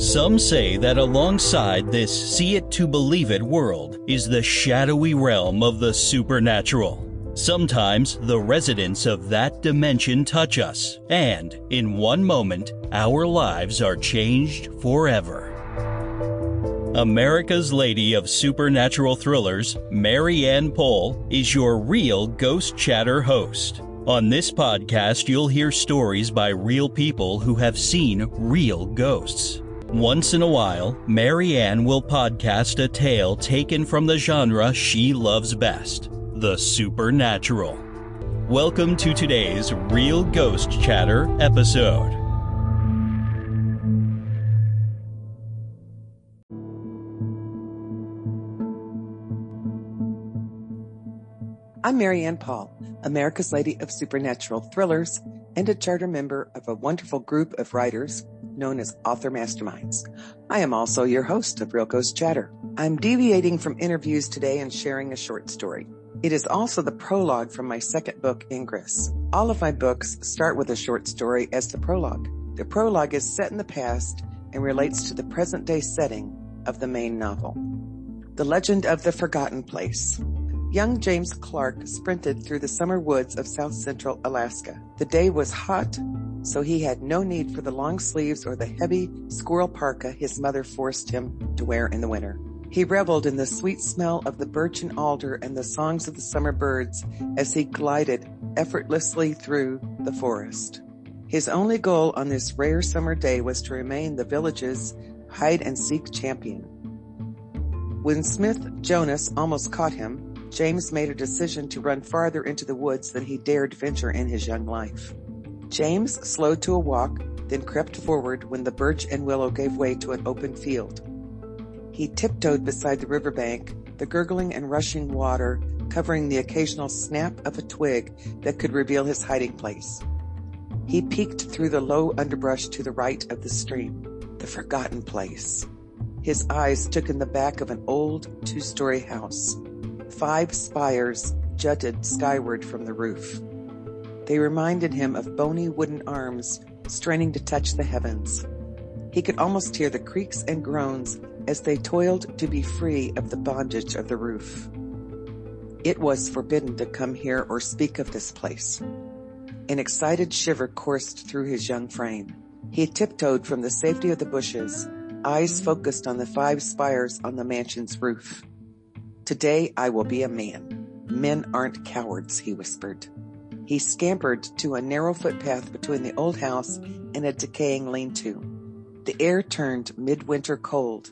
Some say that alongside this see it to believe it world is the shadowy realm of the supernatural. Sometimes the residents of that dimension touch us, and in one moment, our lives are changed forever. America's Lady of Supernatural Thrillers, Mary Ann Poll, is your real Ghost Chatter host. On this podcast, you'll hear stories by real people who have seen real ghosts. Once in a while, Mary Ann will podcast a tale taken from the genre she loves best the supernatural. Welcome to today's Real Ghost Chatter episode. I'm Mary Ann Poll, America's Lady of Supernatural Thrillers and a charter member of a wonderful group of writers known as Author Masterminds. I am also your host of Ghost Chatter. I'm deviating from interviews today and sharing a short story. It is also the prologue from my second book, Ingress. All of my books start with a short story as the prologue. The prologue is set in the past and relates to the present day setting of the main novel. The Legend of the Forgotten Place. Young James Clark sprinted through the summer woods of south central Alaska. The day was hot, so he had no need for the long sleeves or the heavy squirrel parka his mother forced him to wear in the winter. He reveled in the sweet smell of the birch and alder and the songs of the summer birds as he glided effortlessly through the forest. His only goal on this rare summer day was to remain the village's hide and seek champion. When Smith Jonas almost caught him, James made a decision to run farther into the woods than he dared venture in his young life. James slowed to a walk, then crept forward when the birch and willow gave way to an open field. He tiptoed beside the riverbank, the gurgling and rushing water covering the occasional snap of a twig that could reveal his hiding place. He peeked through the low underbrush to the right of the stream, the forgotten place. His eyes took in the back of an old two-story house. Five spires jutted skyward from the roof. They reminded him of bony wooden arms straining to touch the heavens. He could almost hear the creaks and groans as they toiled to be free of the bondage of the roof. It was forbidden to come here or speak of this place. An excited shiver coursed through his young frame. He tiptoed from the safety of the bushes, eyes focused on the five spires on the mansion's roof. Today I will be a man. Men aren't cowards, he whispered. He scampered to a narrow footpath between the old house and a decaying lean-to. The air turned midwinter cold.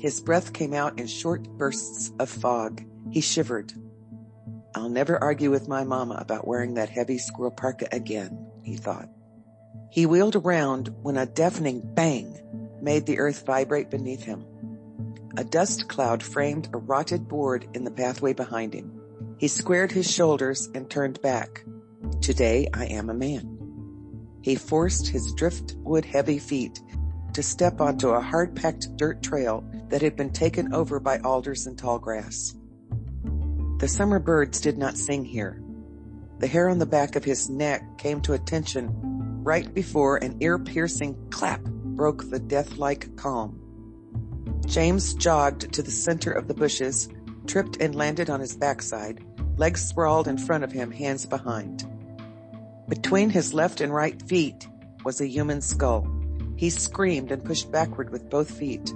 His breath came out in short bursts of fog. He shivered. I'll never argue with my mama about wearing that heavy squirrel parka again, he thought. He wheeled around when a deafening bang made the earth vibrate beneath him. A dust cloud framed a rotted board in the pathway behind him. He squared his shoulders and turned back. Today I am a man. He forced his driftwood heavy feet to step onto a hard-packed dirt trail that had been taken over by alders and tall grass. The summer birds did not sing here. The hair on the back of his neck came to attention right before an ear-piercing clap broke the death-like calm. James jogged to the center of the bushes, tripped and landed on his backside, legs sprawled in front of him, hands behind. Between his left and right feet was a human skull. He screamed and pushed backward with both feet.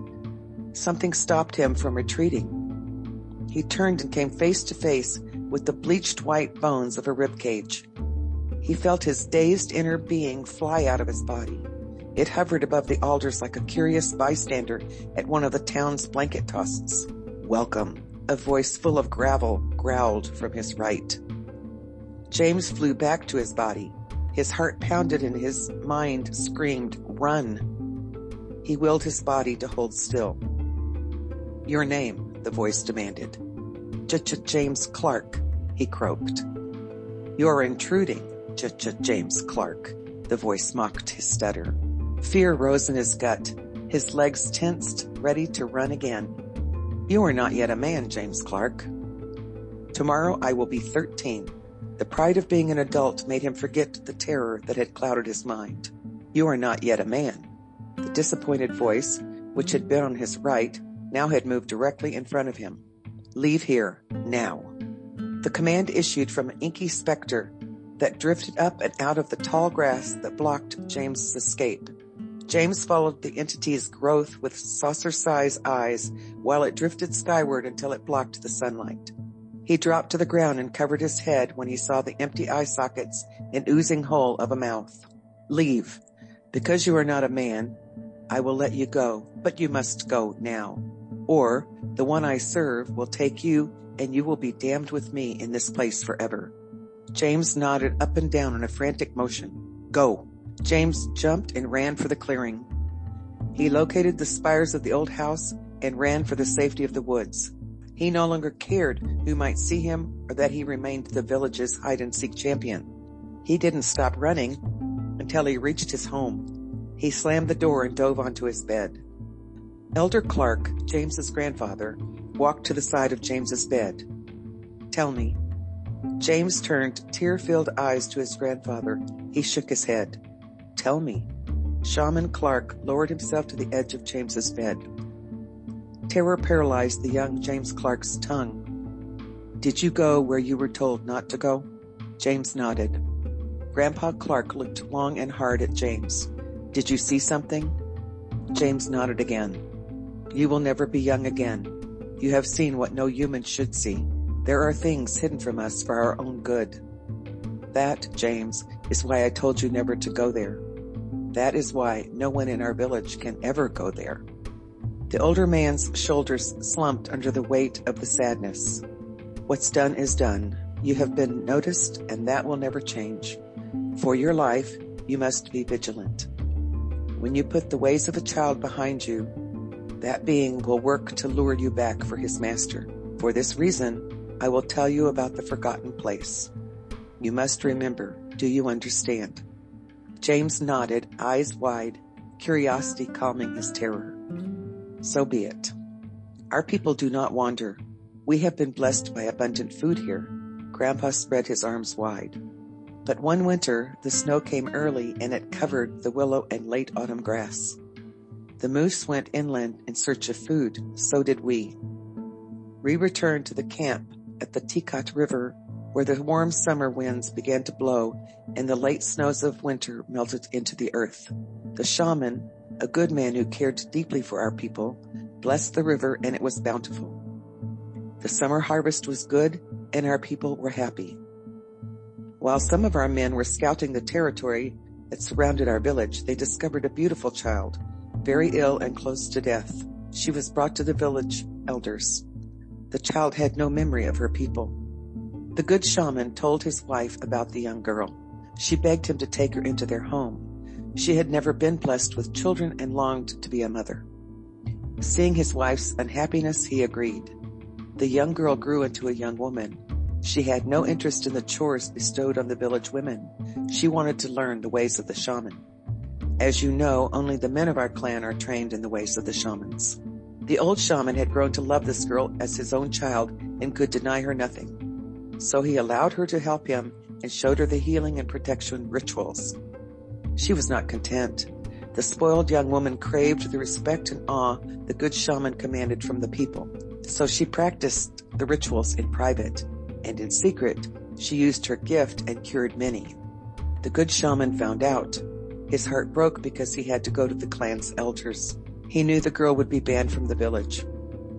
Something stopped him from retreating. He turned and came face to face with the bleached white bones of a ribcage. He felt his dazed inner being fly out of his body. It hovered above the alders like a curious bystander at one of the town's blanket tosses. Welcome. A voice full of gravel growled from his right. James flew back to his body. His heart pounded and his mind screamed, run. He willed his body to hold still. Your name, the voice demanded. J-J-James Clark, he croaked. You're intruding, J-J-James Clark, the voice mocked his stutter. Fear rose in his gut. His legs tensed, ready to run again. You are not yet a man, James Clark. Tomorrow I will be 13. The pride of being an adult made him forget the terror that had clouded his mind. You are not yet a man. The disappointed voice, which had been on his right, now had moved directly in front of him. Leave here, now. The command issued from an inky specter that drifted up and out of the tall grass that blocked James's escape. James followed the entity's growth with saucer-sized eyes while it drifted skyward until it blocked the sunlight. He dropped to the ground and covered his head when he saw the empty eye sockets and oozing hole of a mouth. Leave. Because you are not a man, I will let you go, but you must go now. Or the one I serve will take you and you will be damned with me in this place forever. James nodded up and down in a frantic motion. Go. James jumped and ran for the clearing. He located the spires of the old house and ran for the safety of the woods. He no longer cared who might see him or that he remained the village's hide and seek champion. He didn't stop running until he reached his home. He slammed the door and dove onto his bed. Elder Clark, James's grandfather, walked to the side of James's bed. Tell me. James turned tear-filled eyes to his grandfather. He shook his head. Tell me. Shaman Clark lowered himself to the edge of James's bed. Terror paralyzed the young James Clark's tongue. Did you go where you were told not to go? James nodded. Grandpa Clark looked long and hard at James. Did you see something? James nodded again. You will never be young again. You have seen what no human should see. There are things hidden from us for our own good. That, James, is why I told you never to go there. That is why no one in our village can ever go there. The older man's shoulders slumped under the weight of the sadness. What's done is done. You have been noticed and that will never change. For your life, you must be vigilant. When you put the ways of a child behind you, that being will work to lure you back for his master. For this reason, I will tell you about the forgotten place. You must remember. Do you understand? James nodded, eyes wide, curiosity calming his terror. So be it. Our people do not wander. We have been blessed by abundant food here. Grandpa spread his arms wide. But one winter, the snow came early and it covered the willow and late autumn grass. The moose went inland in search of food. So did we. We returned to the camp at the Teakot River where the warm summer winds began to blow and the late snows of winter melted into the earth. The shaman, a good man who cared deeply for our people, blessed the river and it was bountiful. The summer harvest was good and our people were happy. While some of our men were scouting the territory that surrounded our village, they discovered a beautiful child, very ill and close to death. She was brought to the village elders. The child had no memory of her people. The good shaman told his wife about the young girl. She begged him to take her into their home. She had never been blessed with children and longed to be a mother. Seeing his wife's unhappiness, he agreed. The young girl grew into a young woman. She had no interest in the chores bestowed on the village women. She wanted to learn the ways of the shaman. As you know, only the men of our clan are trained in the ways of the shamans. The old shaman had grown to love this girl as his own child and could deny her nothing. So he allowed her to help him and showed her the healing and protection rituals. She was not content. The spoiled young woman craved the respect and awe the good shaman commanded from the people. So she practiced the rituals in private, and in secret, she used her gift and cured many. The good shaman found out. His heart broke because he had to go to the clan's elders. He knew the girl would be banned from the village.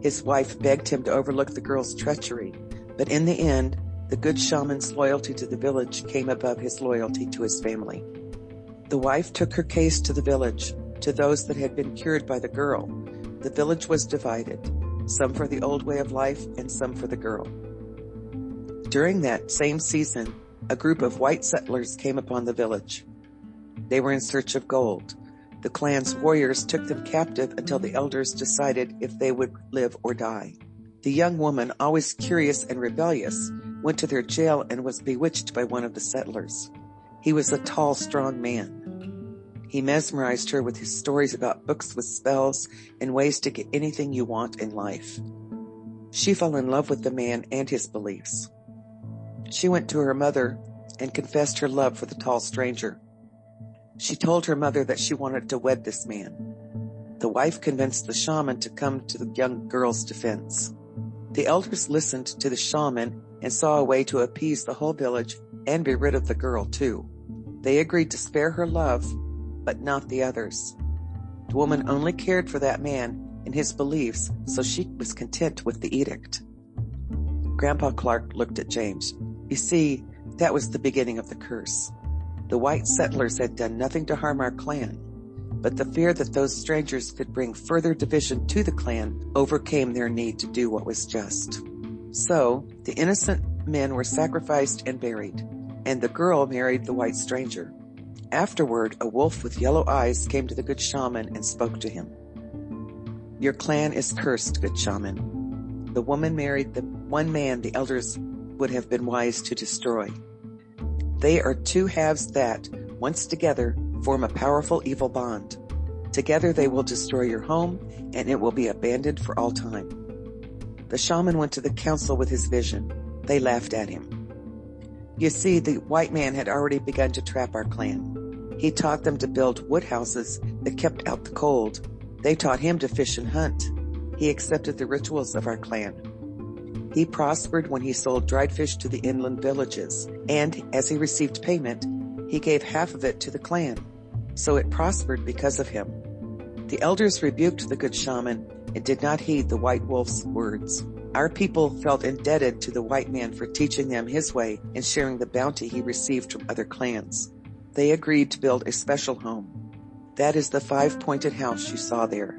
His wife begged him to overlook the girl's treachery, but in the end, the good shaman's loyalty to the village came above his loyalty to his family. The wife took her case to the village, to those that had been cured by the girl. The village was divided, some for the old way of life and some for the girl. During that same season, a group of white settlers came upon the village. They were in search of gold. The clan's warriors took them captive until the elders decided if they would live or die. The young woman, always curious and rebellious, went to their jail and was bewitched by one of the settlers. He was a tall, strong man. He mesmerized her with his stories about books with spells and ways to get anything you want in life. She fell in love with the man and his beliefs. She went to her mother and confessed her love for the tall stranger. She told her mother that she wanted to wed this man. The wife convinced the shaman to come to the young girl's defense. The elders listened to the shaman and saw a way to appease the whole village and be rid of the girl too. They agreed to spare her love, but not the others. The woman only cared for that man and his beliefs, so she was content with the edict. Grandpa Clark looked at James. You see, that was the beginning of the curse. The white settlers had done nothing to harm our clan, but the fear that those strangers could bring further division to the clan overcame their need to do what was just. So, the innocent men were sacrificed and buried, and the girl married the white stranger. Afterward, a wolf with yellow eyes came to the good shaman and spoke to him. Your clan is cursed, good shaman. The woman married the one man the elders would have been wise to destroy. They are two halves that, once together, form a powerful evil bond. Together they will destroy your home and it will be abandoned for all time. The shaman went to the council with his vision. They laughed at him. You see, the white man had already begun to trap our clan. He taught them to build wood houses that kept out the cold. They taught him to fish and hunt. He accepted the rituals of our clan. He prospered when he sold dried fish to the inland villages, and as he received payment, he gave half of it to the clan. So it prospered because of him. The elders rebuked the good shaman and did not heed the white wolf's words. Our people felt indebted to the white man for teaching them his way and sharing the bounty he received from other clans. They agreed to build a special home. That is the five pointed house you saw there.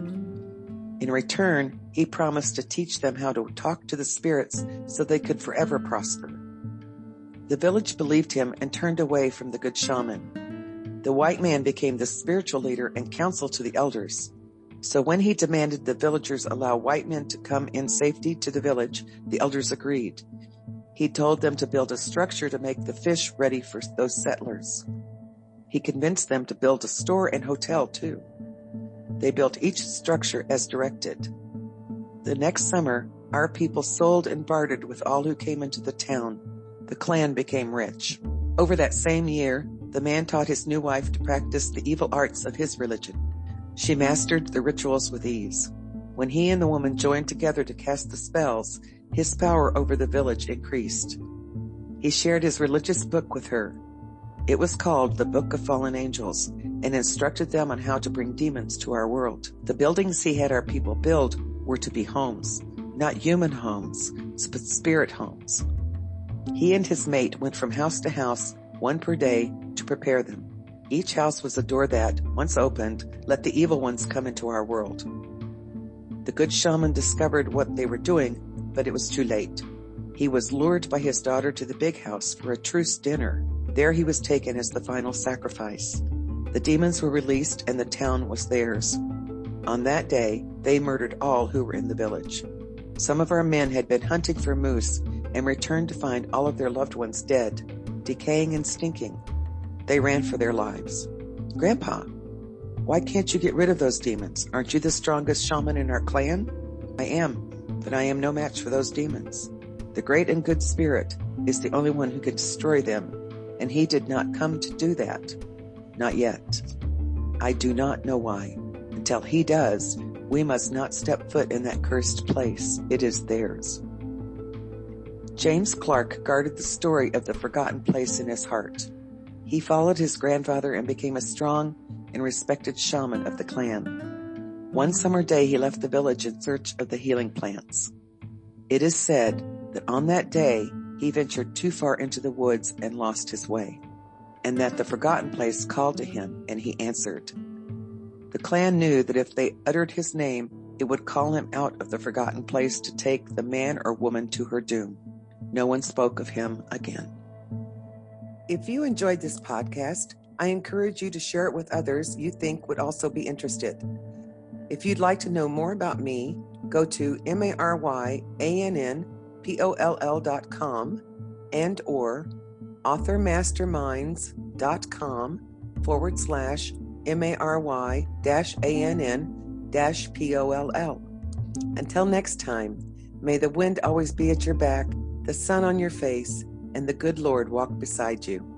In return, he promised to teach them how to talk to the spirits so they could forever prosper. The village believed him and turned away from the good shaman. The white man became the spiritual leader and counsel to the elders. So when he demanded the villagers allow white men to come in safety to the village, the elders agreed. He told them to build a structure to make the fish ready for those settlers. He convinced them to build a store and hotel too. They built each structure as directed. The next summer, our people sold and bartered with all who came into the town. The clan became rich. Over that same year, the man taught his new wife to practice the evil arts of his religion. She mastered the rituals with ease. When he and the woman joined together to cast the spells, his power over the village increased. He shared his religious book with her. It was called the Book of Fallen Angels and instructed them on how to bring demons to our world. The buildings he had our people build were to be homes, not human homes, but spirit homes. He and his mate went from house to house, one per day, to prepare them. Each house was a door that, once opened, let the evil ones come into our world. The good shaman discovered what they were doing, but it was too late. He was lured by his daughter to the big house for a truce dinner. There he was taken as the final sacrifice. The demons were released and the town was theirs. On that day, they murdered all who were in the village. Some of our men had been hunting for moose and returned to find all of their loved ones dead, decaying and stinking. They ran for their lives. Grandpa, why can't you get rid of those demons? Aren't you the strongest shaman in our clan? I am, but I am no match for those demons. The great and good spirit is the only one who can destroy them, and he did not come to do that. Not yet. I do not know why. Until he does, we must not step foot in that cursed place. It is theirs. James Clark guarded the story of the forgotten place in his heart. He followed his grandfather and became a strong and respected shaman of the clan. One summer day, he left the village in search of the healing plants. It is said that on that day, he ventured too far into the woods and lost his way and that the forgotten place called to him, and he answered. The clan knew that if they uttered his name, it would call him out of the forgotten place to take the man or woman to her doom. No one spoke of him again. If you enjoyed this podcast, I encourage you to share it with others you think would also be interested. If you'd like to know more about me, go to M-A-R-Y-A-N-N-P-O-L-L.com and or authormasterminds.com forward slash M A R Y dash A N N dash P O L L. Until next time, may the wind always be at your back, the sun on your face, and the good Lord walk beside you.